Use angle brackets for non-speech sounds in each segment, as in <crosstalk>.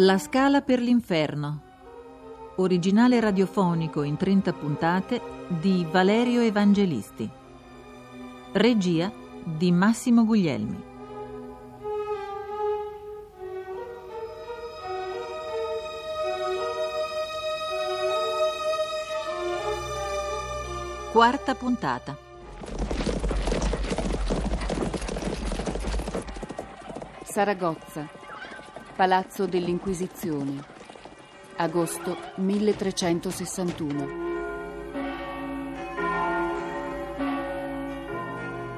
La scala per l'inferno. Originale radiofonico in 30 puntate di Valerio Evangelisti. Regia di Massimo Guglielmi. Quarta puntata. Saragozza, Palazzo dell'Inquisizione, agosto 1361.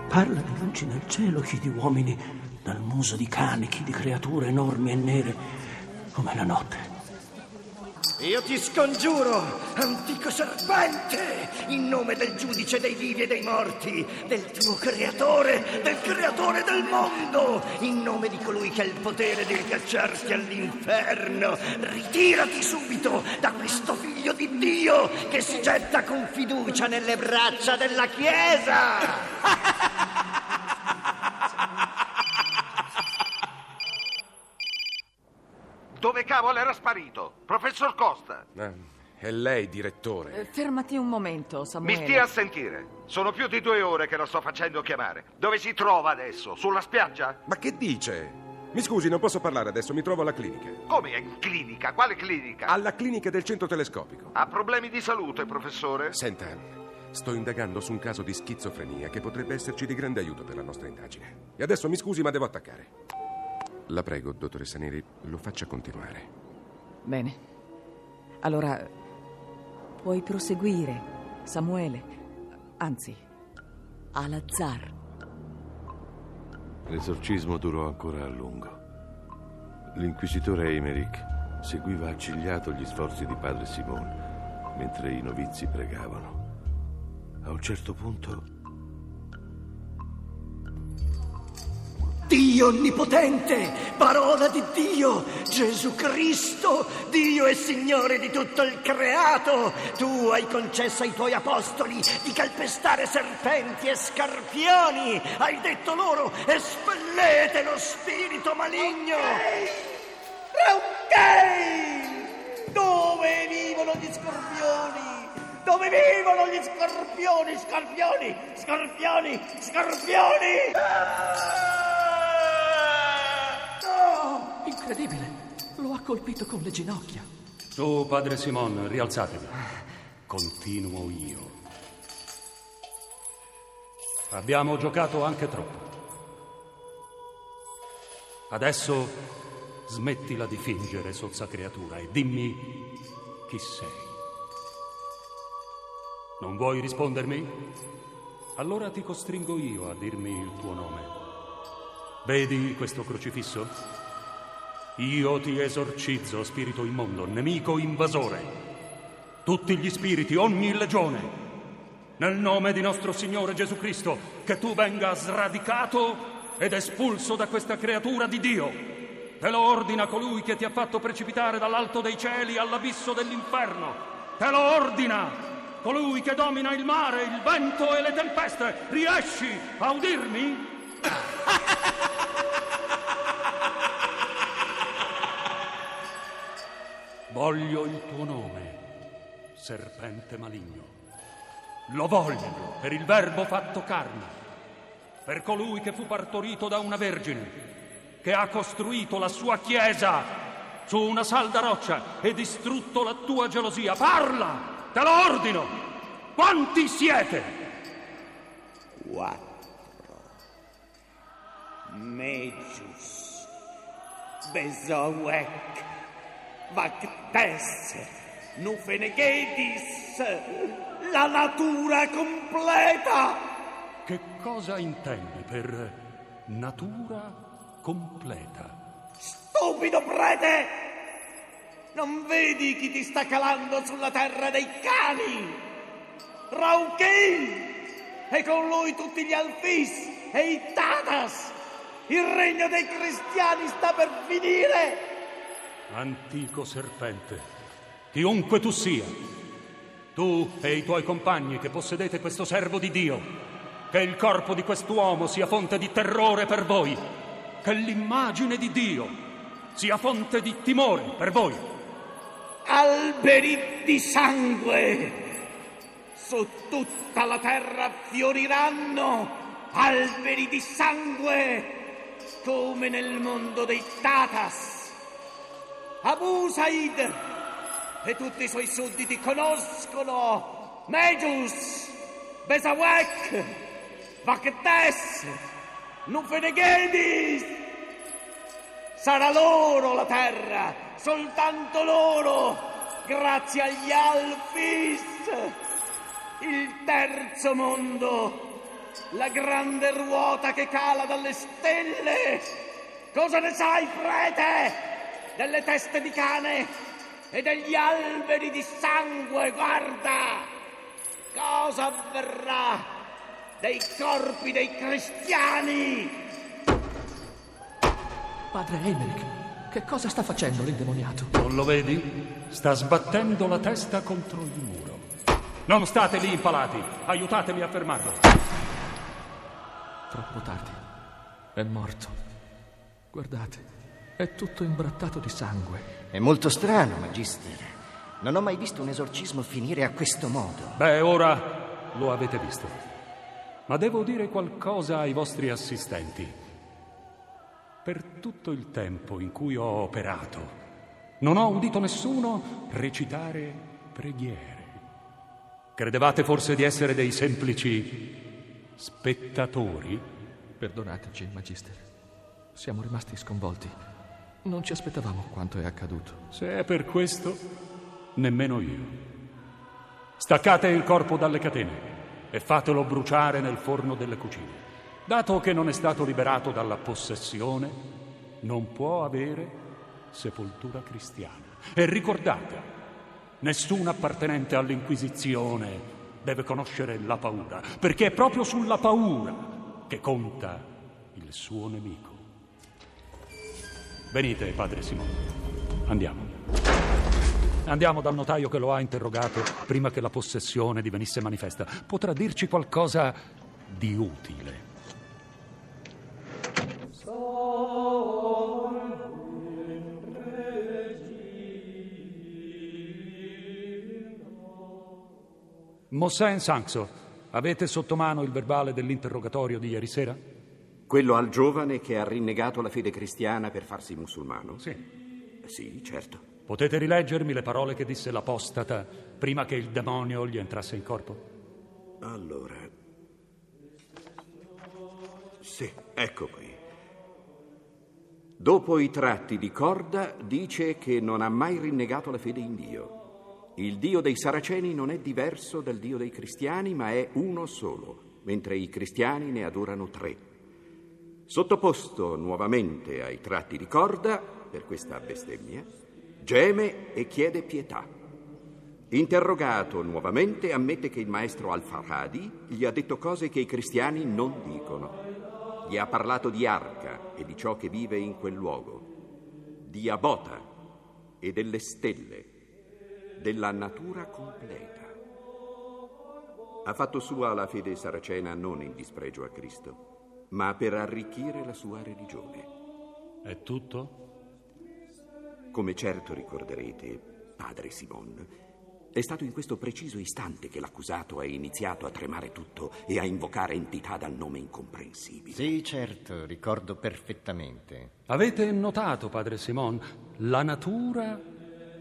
Parla di luci nel cielo, chi di uomini, dal muso di cani, chi di creature enormi e nere, come la notte. Io ti scongiuro, antico serpente, in nome del giudice dei vivi e dei morti, del tuo creatore, del creatore del mondo, in nome di colui che ha il potere di ricacciarti all'inferno, ritirati subito da questo figlio di Dio che si getta con fiducia nelle braccia della Chiesa. <laughs> Dove sparito? Professor Costa. Ah, è lei, direttore. Eh, Fermati un momento, Mi Samuele. stia a sentire. Sono più di due ore che lo sto facendo chiamare. Dove si trova adesso? Sulla spiaggia? Ma che dice? Mi scusi, non posso parlare adesso, mi trovo alla clinica. Come in clinica? Quale clinica? Alla clinica del centro telescopico. Ha problemi di salute, professore? Senta, sto indagando su un caso di schizofrenia che potrebbe esserci di grande aiuto per la nostra indagine. E adesso mi scusi, ma devo attaccare. La prego, dottoressa Neri, lo faccia continuare. Bene. Allora, puoi proseguire, Samuele. Anzi, Al-Azhar. L'esorcismo durò ancora a lungo. L'inquisitore Eimerick seguiva accigliato gli sforzi di padre Simon mentre i novizi pregavano. A un certo punto Dio onnipotente, parola di Dio, Gesù Cristo, Dio e Signore di tutto il creato, tu hai concesso ai tuoi apostoli di calpestare serpenti e scarpioni, hai detto loro, espellete lo spirito maligno. Ok! Dove vivono gli scorpioni? Dove vivono gli scorpioni? Scorpioni! Scorpioni! Scorpioni! Oh, incredibile! Lo ha colpito con le ginocchia. Su, padre Simon, rialzatevi. Continuo io. Abbiamo giocato anche troppo. Adesso smettila di fingere, sozza creatura, e dimmi chi sei. Non vuoi rispondermi? Allora ti costringo io a dirmi il tuo nome. Vedi questo crocifisso? Io ti esorcizzo, spirito immondo, nemico invasore. Tutti gli spiriti, ogni legione, nel nome di nostro Signore Gesù Cristo, che tu venga sradicato ed espulso da questa creatura di Dio. Te lo ordina colui che ti ha fatto precipitare dall'alto dei cieli all'abisso dell'inferno. Te lo ordina colui che domina il mare, il vento e le tempeste. Riesci a udirmi? Voglio il tuo nome, serpente maligno. Lo voglio per il verbo fatto carne, per colui che fu partorito da una vergine, che ha costruito la sua chiesa su una salda roccia e distrutto la tua gelosia. Parla! Te lo ordino! Quanti siete? Quattro. Megius. Bezowek. Vactes. Nufenegedis. La natura completa. Che cosa intendi per natura completa? completa. Stupido prete! Non vedi chi ti sta calando sulla terra dei cani? Rauchin! E con lui tutti gli Alfis e i Tatas! Il regno dei cristiani sta per finire! Antico serpente, chiunque tu sia, tu e i tuoi compagni che possedete questo servo di Dio, che il corpo di quest'uomo sia fonte di terrore per voi, che l'immagine di Dio sia fonte di timore per voi. Alberi di sangue! Su tutta la terra fioriranno alberi di sangue come nel mondo dei Tatas. Abu Said e tutti i suoi sudditi conoscono Mejus, Besawek, Vaktes, Nufeneghedis. Sarà loro la terra, soltanto loro, grazie agli Alfis. Il terzo mondo, la grande ruota che cala dalle stelle. Cosa ne sai, prete? Delle teste di cane e degli alberi di sangue, guarda! Cosa avverrà dei corpi dei cristiani? Padre Emerick, che cosa sta facendo l'indemoniato? Non lo vedi? Sta sbattendo la testa contro il muro. Non state lì impalati, aiutatemi a fermarlo. Troppo tardi. È morto. Guardate, è tutto imbrattato di sangue. È molto strano, Magister. Non ho mai visto un esorcismo finire a questo modo. Beh, ora lo avete visto. Ma devo dire qualcosa ai vostri assistenti. Per tutto il tempo in cui ho operato, non ho udito nessuno recitare preghiere. Credevate forse di essere dei semplici spettatori? Perdonateci, Magister. Siamo rimasti sconvolti. Non ci aspettavamo quanto è accaduto. Se è per questo, nemmeno io. Staccate il corpo dalle catene e fatelo bruciare nel forno delle cucine. Dato che non è stato liberato dalla possessione, non può avere sepoltura cristiana. E ricordate, nessun appartenente all'Inquisizione deve conoscere la paura, perché è proprio sulla paura che conta il suo nemico. Venite, padre Simone. Andiamo. Andiamo dal notaio che lo ha interrogato prima che la possessione divenisse manifesta. Potrà dirci qualcosa di utile. Mossen Sanxo, avete sotto mano il verbale dell'interrogatorio di ieri sera? Quello al giovane che ha rinnegato la fede cristiana per farsi musulmano? Sì. Sì, certo. Potete rileggermi le parole che disse l'apostata prima che il demonio gli entrasse in corpo? Allora. Sì, ecco qui. Dopo i tratti di corda dice che non ha mai rinnegato la fede in Dio. Il Dio dei Saraceni non è diverso dal Dio dei cristiani, ma è uno solo, mentre i cristiani ne adorano tre. Sottoposto nuovamente ai tratti di corda, per questa bestemmia, geme e chiede pietà. Interrogato nuovamente, ammette che il maestro Al-Farhadi gli ha detto cose che i cristiani non dicono. Gli ha parlato di arca e di ciò che vive in quel luogo, di Abota e delle stelle, della natura completa. Ha fatto sua la fede saracena non in dispregio a Cristo, ma per arricchire la sua religione. È tutto? Come certo ricorderete, padre Simon, è stato in questo preciso istante che l'accusato ha iniziato a tremare tutto e a invocare entità dal nome incomprensibile. Sì, certo, ricordo perfettamente. Avete notato, padre Simon, la natura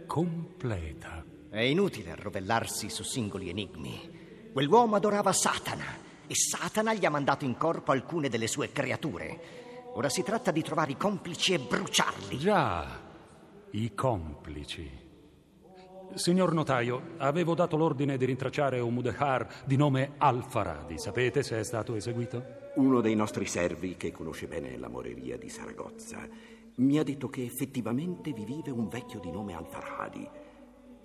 completa. È inutile arrovellarsi su singoli enigmi. Quell'uomo adorava Satana e Satana gli ha mandato in corpo alcune delle sue creature. Ora si tratta di trovare i complici e bruciarli. Già, i complici. Signor notaio, avevo dato l'ordine di rintracciare un Mudehar di nome Al-Faradi. Sapete se è stato eseguito? Uno dei nostri servi, che conosce bene la moreria di Saragozza, mi ha detto che effettivamente vi vive un vecchio di nome Al-Faradi.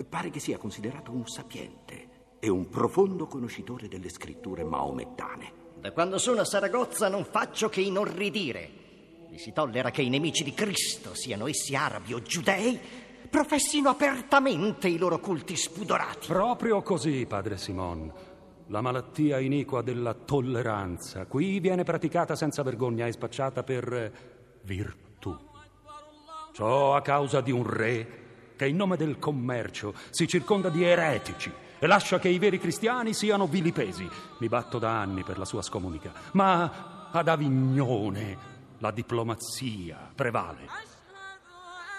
Pare che sia considerato un sapiente e un profondo conoscitore delle scritture maomettane. Da quando sono a Saragozza non faccio che inorridire. Vi si tollera che i nemici di Cristo, siano essi arabi o giudei, professino apertamente i loro culti spudorati. Proprio così, padre Simon. La malattia iniqua della tolleranza qui viene praticata senza vergogna e spacciata per eh, virtù. Ciò a causa di un re che in nome del commercio si circonda di eretici e lascia che i veri cristiani siano vilipesi. Mi batto da anni per la sua scomunica, ma ad Avignone la diplomazia prevale.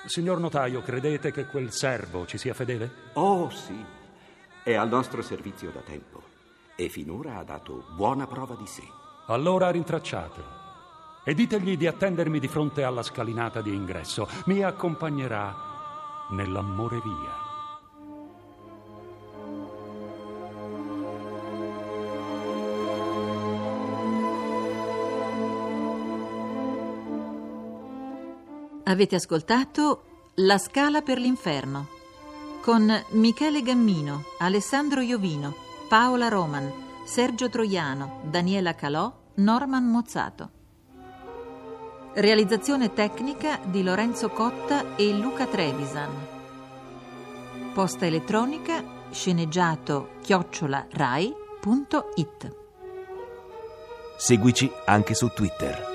Signor notaio, credete che quel servo ci sia fedele? Oh sì, è al nostro servizio da tempo e finora ha dato buona prova di sé. Allora rintracciatelo e ditegli di attendermi di fronte alla scalinata di ingresso. Mi accompagnerà nell'amoreria. Avete ascoltato La scala per l'inferno con Michele Gammino, Alessandro Iovino, Paola Roman, Sergio Troiano, Daniela Calò, Norman Mozzato. Realizzazione tecnica di Lorenzo Cotta e Luca Trevisan. Posta elettronica sceneggiato chiocciola rai.it. Seguici anche su Twitter.